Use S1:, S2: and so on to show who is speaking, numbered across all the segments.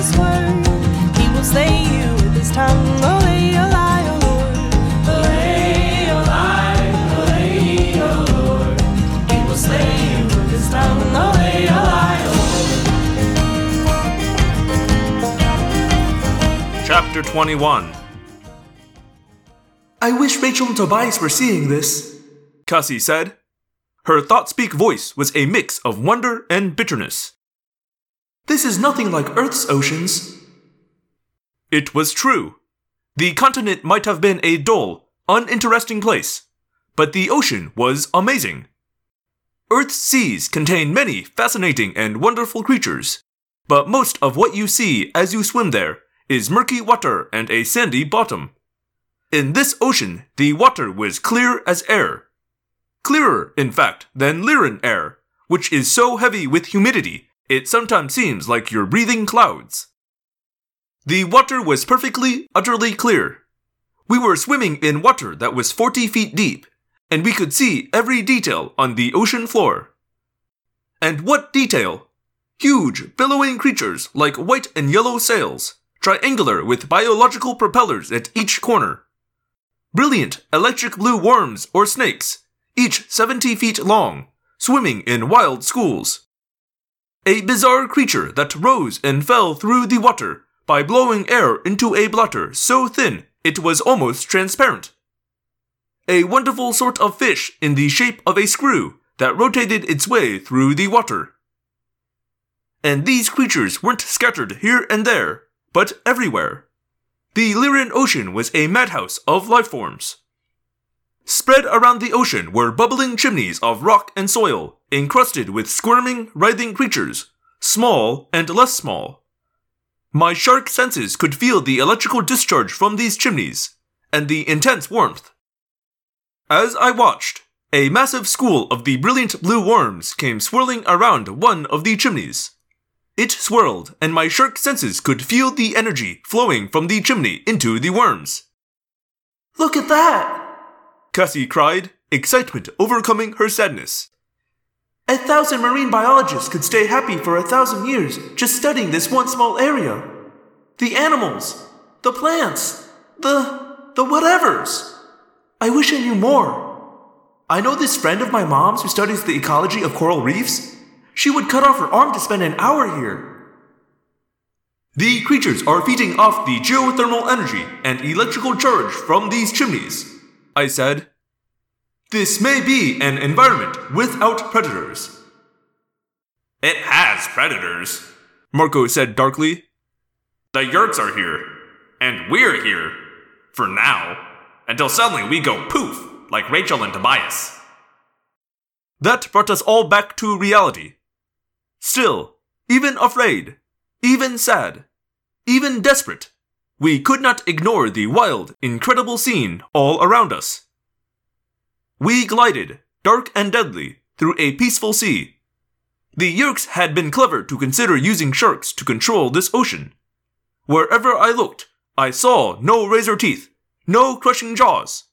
S1: his word. He will slay you with his tongue. Oh, lay a lie, O Lord. Lay a lie, lay a Lord. He will slay you with his tongue. Oh, lay a lie, O
S2: Chapter 21
S3: I wish Rachel and Tobias were seeing this.
S2: Cassie said. Her thought speak voice was a mix of wonder and bitterness.
S3: This is nothing like Earth's oceans.
S2: It was true. The continent might have been a dull, uninteresting place, but the ocean was amazing. Earth's seas contain many fascinating and wonderful creatures, but most of what you see as you swim there is murky water and a sandy bottom. In this ocean, the water was clear as air. Clearer, in fact, than Lyran air, which is so heavy with humidity it sometimes seems like you're breathing clouds. The water was perfectly, utterly clear. We were swimming in water that was 40 feet deep, and we could see every detail on the ocean floor. And what detail! Huge, billowing creatures like white and yellow sails, triangular with biological propellers at each corner. Brilliant electric blue worms or snakes, each 70 feet long, swimming in wild schools. A bizarre creature that rose and fell through the water by blowing air into a bladder so thin it was almost transparent. A wonderful sort of fish in the shape of a screw that rotated its way through the water. And these creatures weren't scattered here and there, but everywhere. The Lyran Ocean was a madhouse of life forms. Spread around the ocean were bubbling chimneys of rock and soil, encrusted with squirming, writhing creatures, small and less small. My shark senses could feel the electrical discharge from these chimneys, and the intense warmth. As I watched, a massive school of the brilliant blue worms came swirling around one of the chimneys. It swirled, and my shark senses could feel the energy flowing from the chimney into the worms.
S3: Look at that!
S2: Cassie cried, excitement overcoming her sadness.
S3: A thousand marine biologists could stay happy for a thousand years just studying this one small area. The animals, the plants, the. the whatevers. I wish I knew more. I know this friend of my mom's who studies the ecology of coral reefs. She would cut off her arm to spend an hour here.
S2: The creatures are feeding off the geothermal energy and electrical charge from these chimneys, I said. This may be an environment without predators. It has predators, Marco said darkly. The Yeerks are here, and we're here. For now. Until suddenly we go poof, like Rachel and Tobias. That brought us all back to reality. Still, even afraid, even sad, even desperate, we could not ignore the wild, incredible scene all around us. We glided, dark and deadly, through a peaceful sea. The Yeerks had been clever to consider using sharks to control this ocean. Wherever I looked, I saw no razor teeth, no crushing jaws.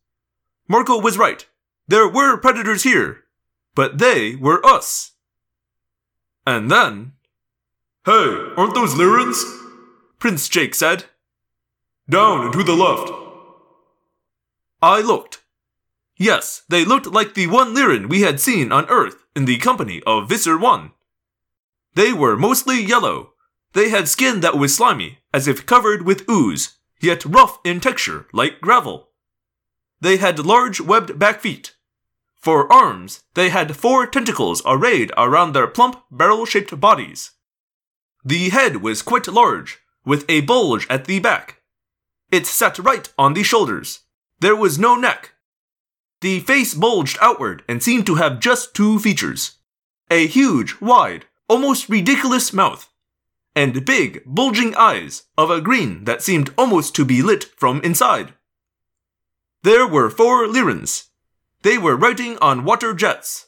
S2: Marco was right. There were predators here, but they were us. And then. Hey, aren't those Lyrans? Prince Jake said. Down and to the left. I looked. Yes, they looked like the one Lyran we had seen on Earth in the company of Visser One. They were mostly yellow. They had skin that was slimy, as if covered with ooze, yet rough in texture like gravel. They had large webbed back feet. For arms, they had four tentacles arrayed around their plump, barrel shaped bodies. The head was quite large, with a bulge at the back. It sat right on the shoulders. There was no neck. The face bulged outward and seemed to have just two features a huge, wide, almost ridiculous mouth, and big, bulging eyes of a green that seemed almost to be lit from inside. There were four Lyrans. They were riding on water jets.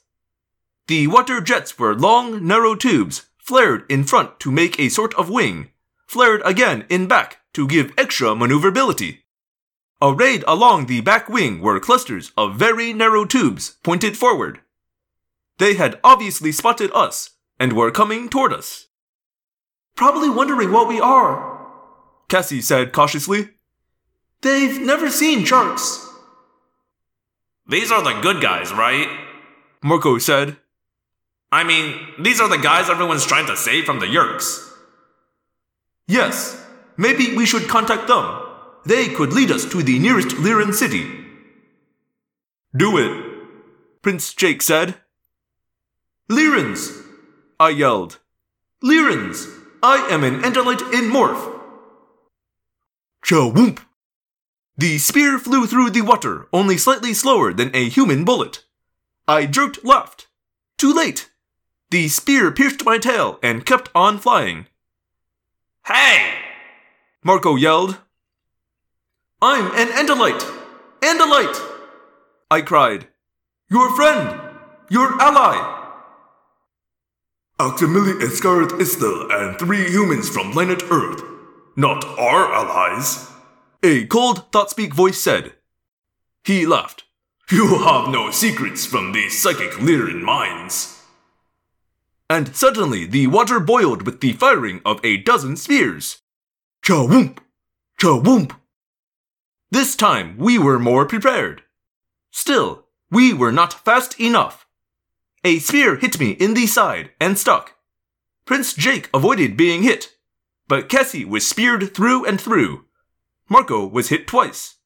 S2: The water jets were long, narrow tubes, flared in front to make a sort of wing, flared again in back to give extra maneuverability. Arrayed along the back wing were clusters of very narrow tubes pointed forward. They had obviously spotted us and were coming toward us.
S3: Probably wondering what we are.
S2: Cassie said cautiously.
S3: They've never seen sharks.
S4: These are the good guys, right?
S2: Marco said.
S4: I mean, these are the guys everyone's trying to save from the Yeerks.
S2: Yes, maybe we should contact them. They could lead us to the nearest Lyran city. Do it, Prince Jake said. Lyrans! I yelled. Lyrans! I am an Andalite in Morph. Cha-whoomp! The spear flew through the water only slightly slower than a human bullet. I jerked left. Too late. The spear pierced my tail and kept on flying.
S4: Hey!
S2: Marco yelled. I'm an Andalite! Andalite! I cried. Your friend! Your ally! Aximili Escarret Istel and three humans from planet Earth. Not our allies. A cold, thought speak voice said. He laughed. You have no secrets from these psychic Lyran minds. And suddenly the water boiled with the firing of a dozen spears. Cha-whoomp! Cha-whoomp! This time we were more prepared. Still, we were not fast enough. A spear hit me in the side and stuck. Prince Jake avoided being hit, but Cassie was speared through and through. Marco was hit twice.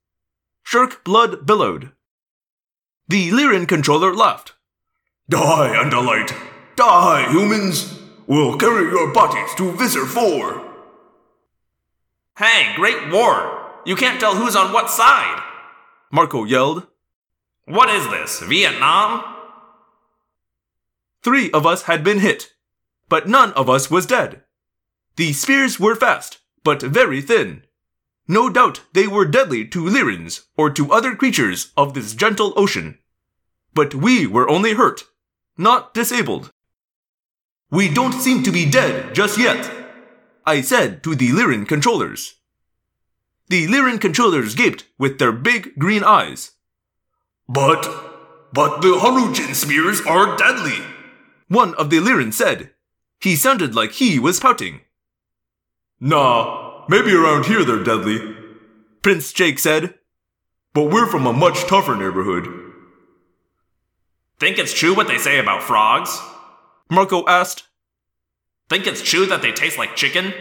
S2: Shark blood billowed. The Lyran controller laughed. Die, Andalite! Die, humans! We'll carry your bodies to Visser 4!
S4: Hey, Great War! You can't tell who's on what side!
S2: Marco yelled.
S4: What is this, Vietnam?
S2: Three of us had been hit, but none of us was dead. The spears were fast, but very thin. No doubt they were deadly to Lyrans or to other creatures of this gentle ocean. But we were only hurt, not disabled. We don't seem to be dead just yet, I said to the Lyran controllers. The Lyran controllers gaped with their big green eyes. But, but the Harujin spears are deadly, one of the Lyran said. He sounded like he was pouting. Nah, maybe around here they're deadly, Prince Jake said. But we're from a much tougher neighborhood.
S4: Think it's true what they say about frogs?
S2: Marco asked.
S4: Think it's true that they taste like chicken?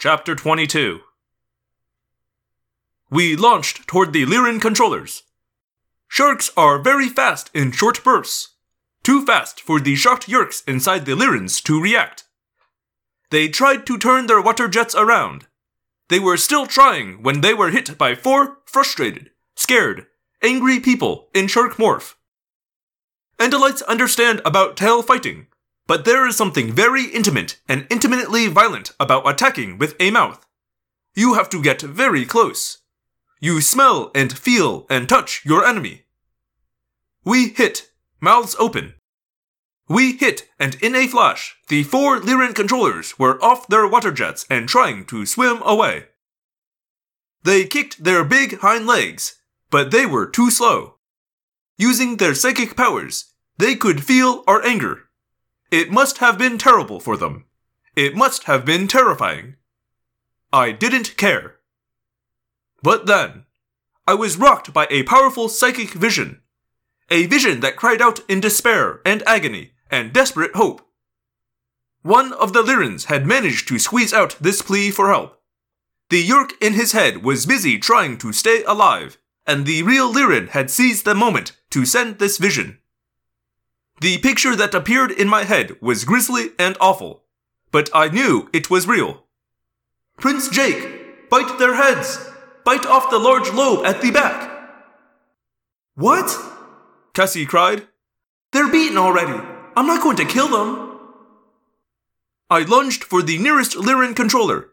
S2: Chapter 22 We launched toward the Lyran controllers. Sharks are very fast in short bursts, too fast for the shocked Yeerks inside the Lyrans to react. They tried to turn their water jets around. They were still trying when they were hit by four frustrated, scared, angry people in Shark Morph. Andalites understand about tail fighting, but there is something very intimate and intimately violent about attacking with a mouth. You have to get very close. You smell and feel and touch your enemy. We hit, mouths open. We hit, and in a flash, the four Lyran controllers were off their water jets and trying to swim away. They kicked their big hind legs, but they were too slow. Using their psychic powers, they could feel our anger. It must have been terrible for them. It must have been terrifying. I didn't care. But then, I was rocked by a powerful psychic vision. A vision that cried out in despair and agony and desperate hope. One of the Lyrans had managed to squeeze out this plea for help. The Yeerk in his head was busy trying to stay alive, and the real Lyran had seized the moment to send this vision. The picture that appeared in my head was grisly and awful, but I knew it was real. Prince Jake, bite their heads! Bite off the large lobe at the back! What? Cassie cried. They're beaten already. I'm not going to kill them. I lunged for the nearest Lyran controller.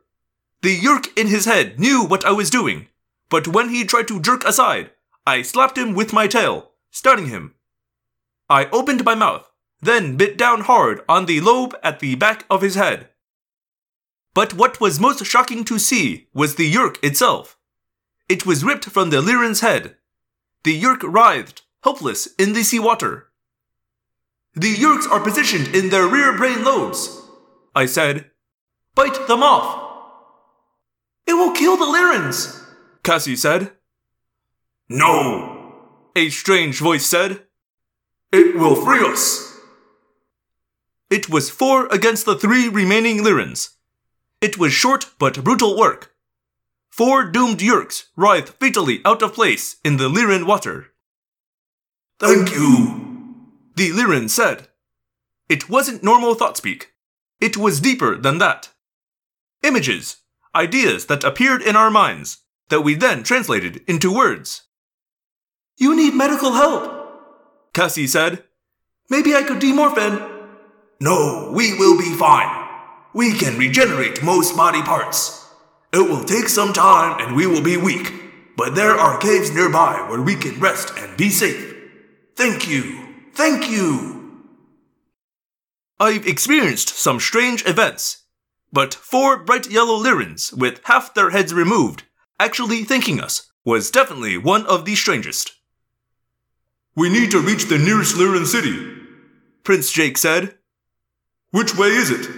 S2: The Yeerk in his head knew what I was doing, but when he tried to jerk aside, I slapped him with my tail, stunning him. I opened my mouth, then bit down hard on the lobe at the back of his head. But what was most shocking to see was the Yeerk itself. It was ripped from the Lyran's head. The Yeerk writhed, helpless in the seawater. The Yeerks are positioned in their rear brain lobes. I said, Bite them off. It will kill the Lyrans, Cassie said.
S4: No!
S2: A strange voice said.
S4: It will free us!
S2: It was four against the three remaining Lyrans. It was short but brutal work. Four doomed Yeerks writhed fatally out of place in the Lyran water.
S4: Thank you!
S2: The Lyran said. It wasn't normal thought speak. It was deeper than that. Images, ideas that appeared in our minds, that we then translated into words.
S3: You need medical help,
S2: Cassie said.
S3: Maybe I could demorph and.
S4: No, we will be fine. We can regenerate most body parts. It will take some time and we will be weak, but there are caves nearby where we can rest and be safe. Thank you. Thank you.
S2: I've experienced some strange events, but four bright yellow Lyrans with half their heads removed actually thanking us was definitely one of the strangest.
S5: We need to reach the nearest Lyran city,
S2: Prince Jake said.
S5: Which way is it?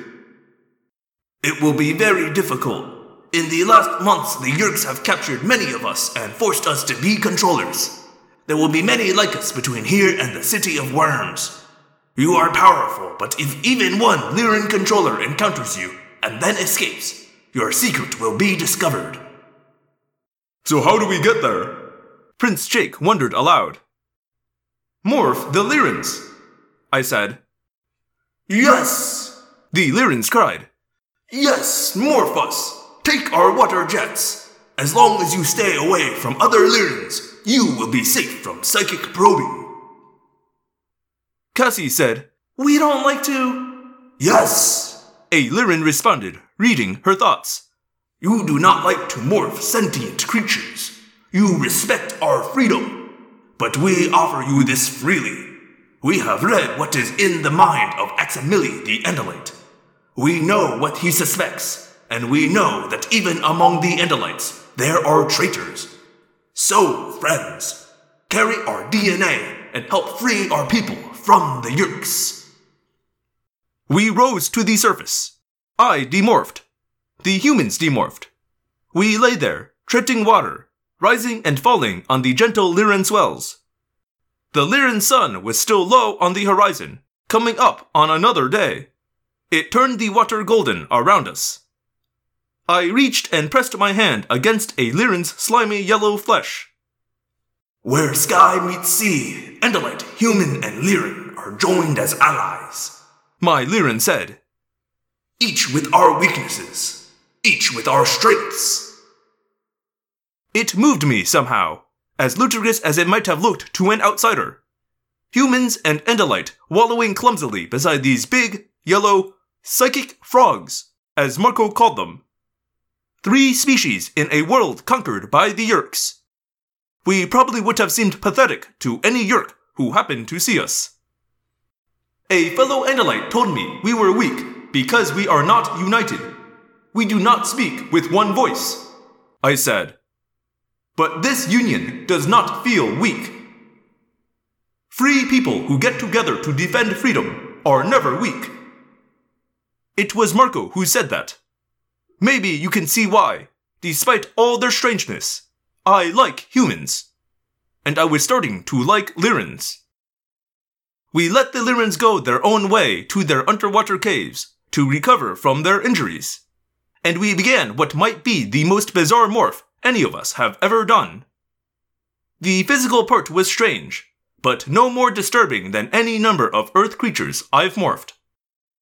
S4: It will be very difficult. In the last months, the Yeerks have captured many of us and forced us to be controllers. There will be many like us between here and the City of Worms. You are powerful, but if even one Lyran controller encounters you and then escapes, your secret will be discovered.
S5: So, how do we get there?
S2: Prince Jake wondered aloud. Morph the Lyrans, I said.
S4: Yes!
S2: The Lyrans cried.
S4: Yes, morph us! Take our water jets! As long as you stay away from other Lyrans, you will be safe from psychic probing.
S2: Cassie said, We don't like to.
S4: Yes!
S2: A Lyran responded, reading her thoughts.
S4: You do not like to morph sentient creatures. You respect our freedom. But we offer you this freely. We have read what is in the mind of Aximili the Andalite. We know what he suspects, and we know that even among the Andalites, there are traitors. So, friends, carry our DNA and help free our people from the Yeerks.
S2: We rose to the surface. I demorphed. The humans demorphed. We lay there, treading water, rising and falling on the gentle Lyran swells. The Lyran sun was still low on the horizon, coming up on another day. It turned the water golden around us. I reached and pressed my hand against a Lyran's slimy yellow flesh.
S4: Where sky meets sea, Andalite, human, and Lyran are joined as allies.
S2: My Lyran said,
S4: Each with our weaknesses, each with our strengths.
S2: It moved me somehow, as ludicrous as it might have looked to an outsider. Humans and Andalite wallowing clumsily beside these big, yellow, psychic frogs, as Marco called them. Three species in a world conquered by the Yeerks. We probably would have seemed pathetic to any Yeerk who happened to see us. A fellow Andalite told me we were weak because we are not united. We do not speak with one voice, I said. But this union does not feel weak. Free people who get together to defend freedom are never weak. It was Marco who said that. Maybe you can see why, despite all their strangeness, I like humans. And I was starting to like Lyrans. We let the Lyrans go their own way to their underwater caves to recover from their injuries. And we began what might be the most bizarre morph any of us have ever done. The physical part was strange, but no more disturbing than any number of Earth creatures I've morphed.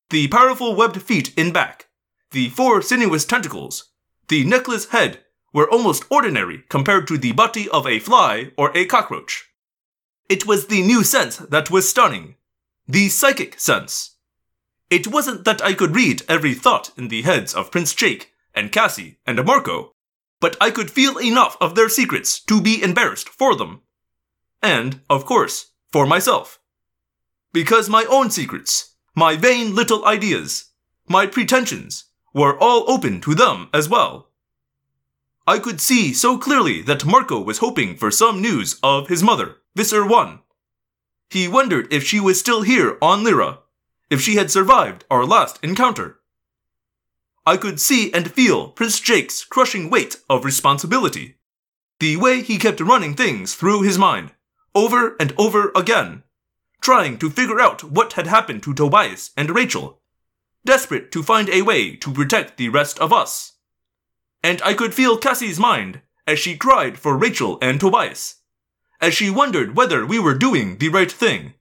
S2: The powerful webbed feet in back, the four sinuous tentacles, the necklace head were almost ordinary compared to the body of a fly or a cockroach. It was the new sense that was stunning. The psychic sense. It wasn't that I could read every thought in the heads of Prince Jake and Cassie and Marco, but I could feel enough of their secrets to be embarrassed for them. And, of course, for myself. Because my own secrets, my vain little ideas, my pretensions, were all open to them as well. I could see so clearly that Marco was hoping for some news of his mother, Visser 1. He wondered if she was still here on Lyra, if she had survived our last encounter. I could see and feel Prince Jake's crushing weight of responsibility. The way he kept running things through his mind, over and over again, trying to figure out what had happened to Tobias and Rachel, desperate to find a way to protect the rest of us. And I could feel Cassie's mind as she cried for Rachel and Tobias, as she wondered whether we were doing the right thing,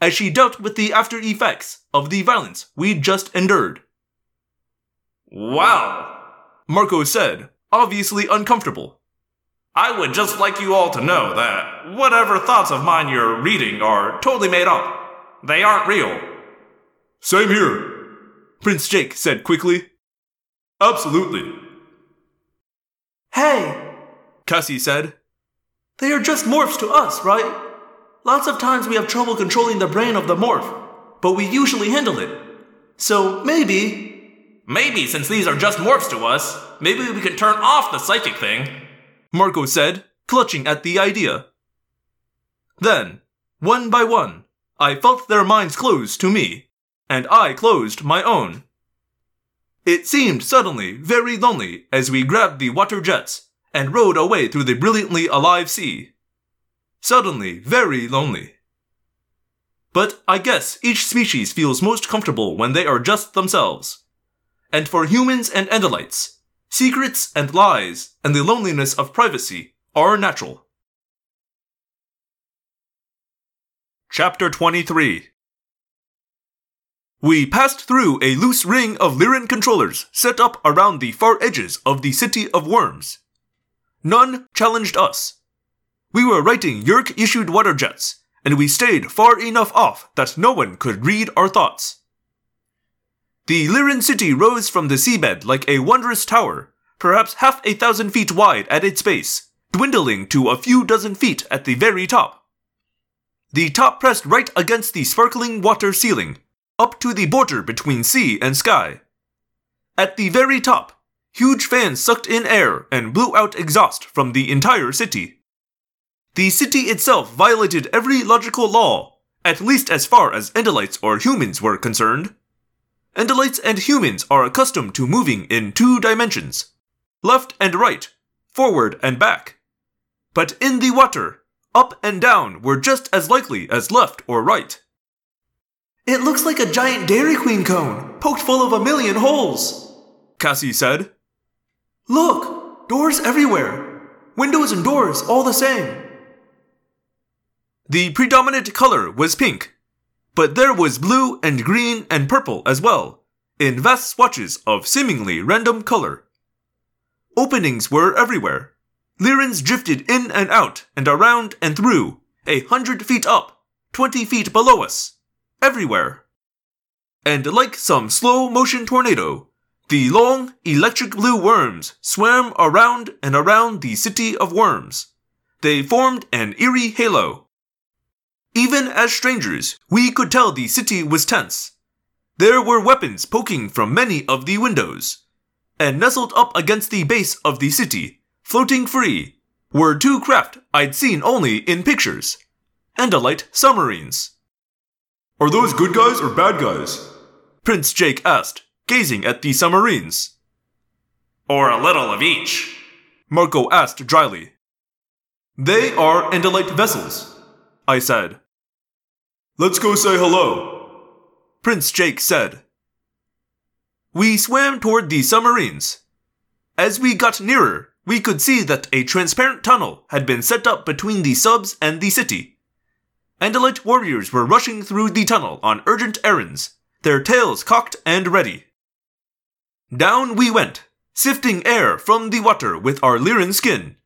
S2: as she dealt with the after effects of the violence we'd just endured.
S5: Wow,
S2: Marco said, obviously uncomfortable.
S5: I would just like you all to know that whatever thoughts of mine you're reading are totally made up. They aren't real.
S2: Same here, Prince Jake said quickly.
S5: Absolutely.
S3: Hey,
S2: Cassie said.
S3: they are just morphs to us, right? Lots of times we have trouble controlling the brain of the morph, but we usually handle it. So maybe.
S5: Maybe since these are just morphs to us, maybe we can turn off the psychic thing.
S2: Marco said, clutching at the idea. Then, one by one, I felt their minds close to me, and I closed my own. It seemed suddenly very lonely as we grabbed the water jets and rowed away through the brilliantly alive sea. Suddenly very lonely. But I guess each species feels most comfortable when they are just themselves. And for humans and Andalites, secrets and lies and the loneliness of privacy are natural. Chapter 23 We passed through a loose ring of Lyran controllers set up around the far edges of the City of Worms. None challenged us. We were writing Yeerk issued water jets, and we stayed far enough off that no one could read our thoughts. The Lyran city rose from the seabed like a wondrous tower, perhaps half a thousand feet wide at its base, dwindling to a few dozen feet at the very top. The top pressed right against the sparkling water ceiling, up to the border between sea and sky. At the very top, huge fans sucked in air and blew out exhaust from the entire city. The city itself violated every logical law, at least as far as Andalites or humans were concerned. Andalites and humans are accustomed to moving in two dimensions left and right, forward and back. But in the water, up and down were just as likely as left or right.
S3: It looks like a giant Dairy Queen cone, poked full of a million holes.
S2: Cassie said.
S3: Look, doors everywhere. Windows and doors all the same.
S2: The predominant color was pink, but there was blue and green and purple as well, in vast swatches of seemingly random color. Openings were everywhere. Lyrans drifted in and out and around and through, a hundred feet up, twenty feet below us, everywhere. And like some slow motion tornado, the long, electric blue worms swam around and around the city of worms. They formed an eerie halo. Even as strangers, we could tell the city was tense. There were weapons poking from many of the windows. And nestled up against the base of the city, floating free, were two craft I'd seen only in pictures Andalite submarines.
S5: Are those good guys or bad guys?
S2: Prince Jake asked, gazing at the submarines.
S5: Or a little of each.
S2: Marco asked dryly. They are Andalite vessels, I said.
S5: Let's go say hello.
S2: Prince Jake said. We swam toward the submarines. As we got nearer, we could see that a transparent tunnel had been set up between the subs and the city. Andalite warriors were rushing through the tunnel on urgent errands, their tails cocked and ready. Down we went, sifting air from the water with our Lyran skin.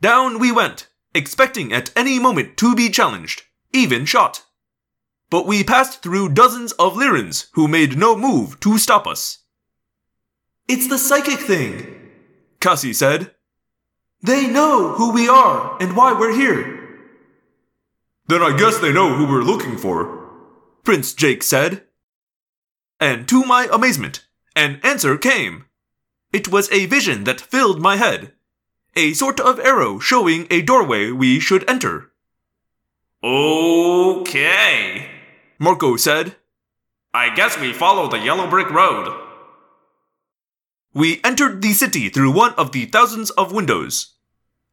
S2: Down we went, expecting at any moment to be challenged, even shot. But we passed through dozens of Lyrans who made no move to stop us.
S3: It's the psychic thing.
S2: Cassie said.
S3: They know who we are and why we're here.
S5: Then I guess they know who we're looking for.
S2: Prince Jake said. And to my amazement, an answer came. It was a vision that filled my head. A sort of arrow showing a doorway we should enter.
S5: Okay.
S2: Marco said.
S5: I guess we follow the yellow brick road.
S2: We entered the city through one of the thousands of windows.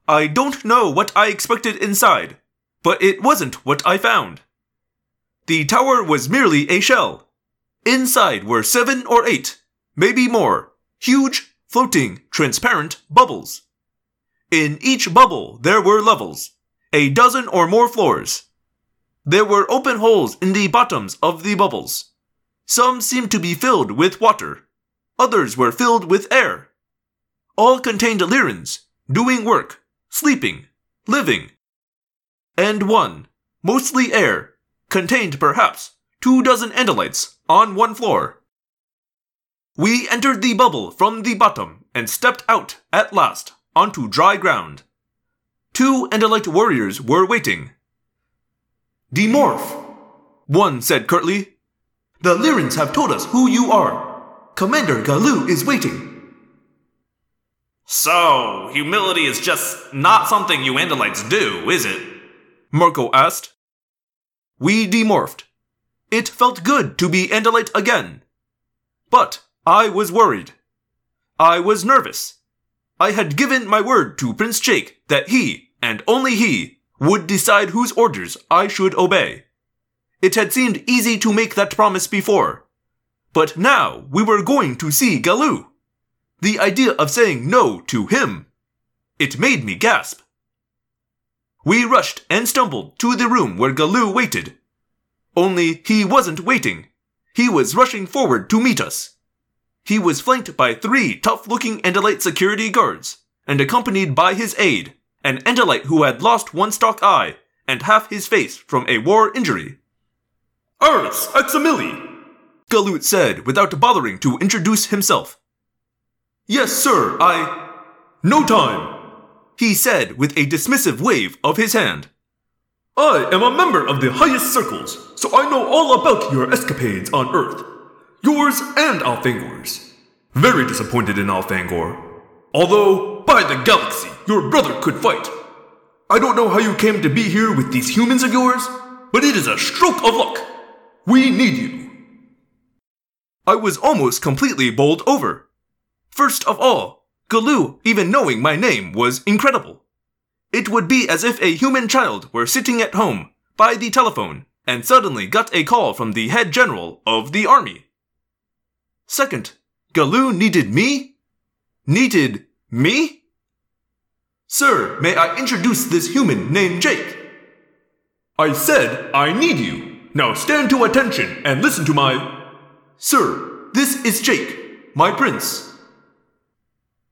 S2: I don't know what I expected inside, but it wasn't what I found. The tower was merely a shell. Inside were seven or eight, maybe more, huge, floating, transparent bubbles. In each bubble there were levels, a dozen or more floors. There were open holes in the bottoms of the bubbles. Some seemed to be filled with water, others were filled with air. All contained Lyrans, doing work, sleeping, living. And one, mostly air, contained perhaps two dozen Andalites on one floor. We entered the bubble from the bottom and stepped out at last onto dry ground. Two Andalite warriors were waiting. Demorph, one said curtly. The Lyrans have told us who you are. Commander Galu is waiting.
S5: So, humility is just not something you Andalites do, is it?
S2: Marco asked. We demorphed. It felt good to be Andalite again. But I was worried. I was nervous. I had given my word to Prince Jake that he, and only he, would decide whose orders I should obey. It had seemed easy to make that promise before. But now we were going to see Galoo. The idea of saying no to him. It made me gasp. We rushed and stumbled to the room where Galoo waited. Only he wasn't waiting. He was rushing forward to meet us. He was flanked by three tough looking Andalite security guards, and accompanied by his aide, an Andalite who had lost one stock eye and half his face from a war injury.
S3: Aristh Aximili,
S2: Galut said without bothering to introduce himself.
S3: Yes, sir, I. No time,
S2: he said with a dismissive wave of his hand.
S3: I am a member of the highest circles, so I know all about your escapades on Earth. Yours and Elfangor's. Very disappointed in Elfangor. Although, by the galaxy, your brother could fight. I don't know how you came to be here with these humans of yours, but it is a stroke of luck. We need you.
S2: I was almost completely bowled over. First of all, Galu, even knowing my name was incredible. It would be as if a human child were sitting at home, by the telephone, and suddenly got a call from the head general of the army. Second, Galoo needed me? Needed me? Sir, may I introduce this human named Jake?
S3: I said I need you. Now stand to attention and listen to my.
S2: Sir, this is Jake, my prince.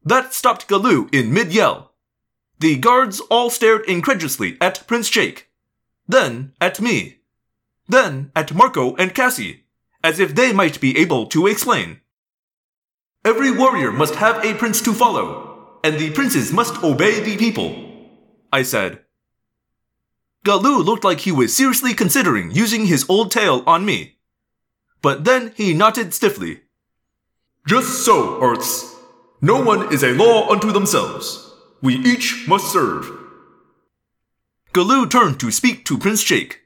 S2: That stopped Galoo in mid yell. The guards all stared incredulously at Prince Jake, then at me, then at Marco and Cassie, as if they might be able to explain. Every warrior must have a prince to follow, and the princes must obey the people, I said. Galu looked like he was seriously considering using his old tail on me. But then he nodded stiffly.
S3: Just so, Earths. No one is a law unto themselves. We each must serve.
S2: Galu turned to speak to Prince Jake.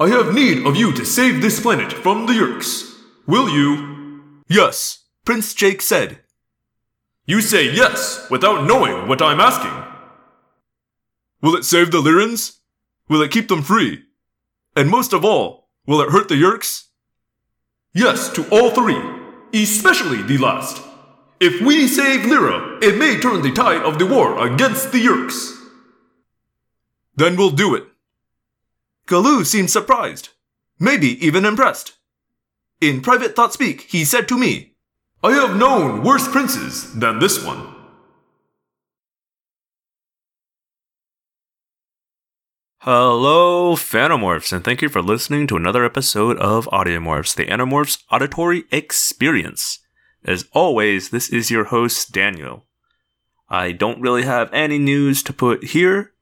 S3: I have need of you to save this planet from the Yeerks. Will you?
S2: Yes, Prince Jake said.
S3: You say yes without knowing what I'm asking.
S2: Will it save the Lyrans? Will it keep them free? And most of all, will it hurt the Yeerks?
S3: Yes to all three, especially the last. If we save Lyra, it may turn the tide of the war against the Yeerks.
S2: Then we'll do it. Galoo seemed surprised, maybe even impressed. In private thought speak, he said to me,
S3: I have known worse princes than this one.
S2: Hello, Phantomorphs, and thank you for listening to another episode of Audiomorphs, the Animorphs Auditory Experience. As always, this is your host, Daniel. I don't really have any news to put here.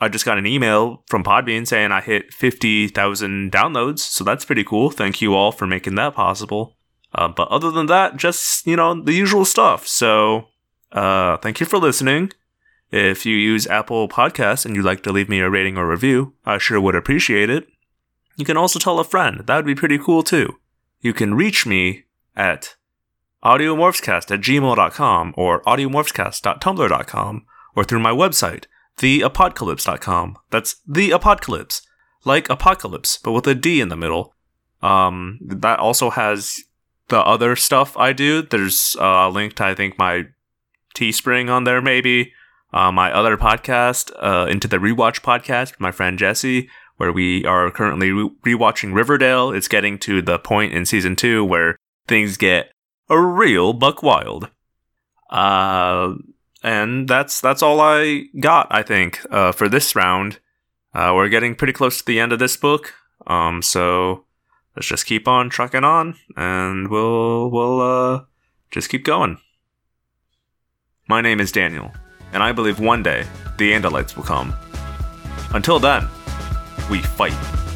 S2: I just got an email from Podbean saying I hit 50,000 downloads, so that's pretty cool. Thank you all for making that possible. Uh, but other than that, just, you know, the usual stuff. So, uh, thank you for listening. If you use Apple Podcasts and you'd like to leave me a rating or review, I sure would appreciate it. You can also tell a friend. That would be pretty cool too. You can reach me at audiomorphscast at gmail.com or audiomorphscast.tumblr.com or through my website, theapocalypse.com. That's the apocalypse, like apocalypse, but with a D in the middle. Um, that also has the other stuff I do. There's a link to, I think, my Teespring on there, maybe. Uh, my other podcast, uh, Into the Rewatch podcast, my friend Jesse, where we are currently re- rewatching Riverdale. It's getting to the point in season two where things get a real buck wild. Uh, and that's that's all I got. I think uh, for this round. Uh, we're getting pretty close to the end of this book. Um, so let's just keep on trucking on, and we'll we'll uh, just keep going. My name is Daniel, and I believe one day the Andalites will come. Until then, we fight.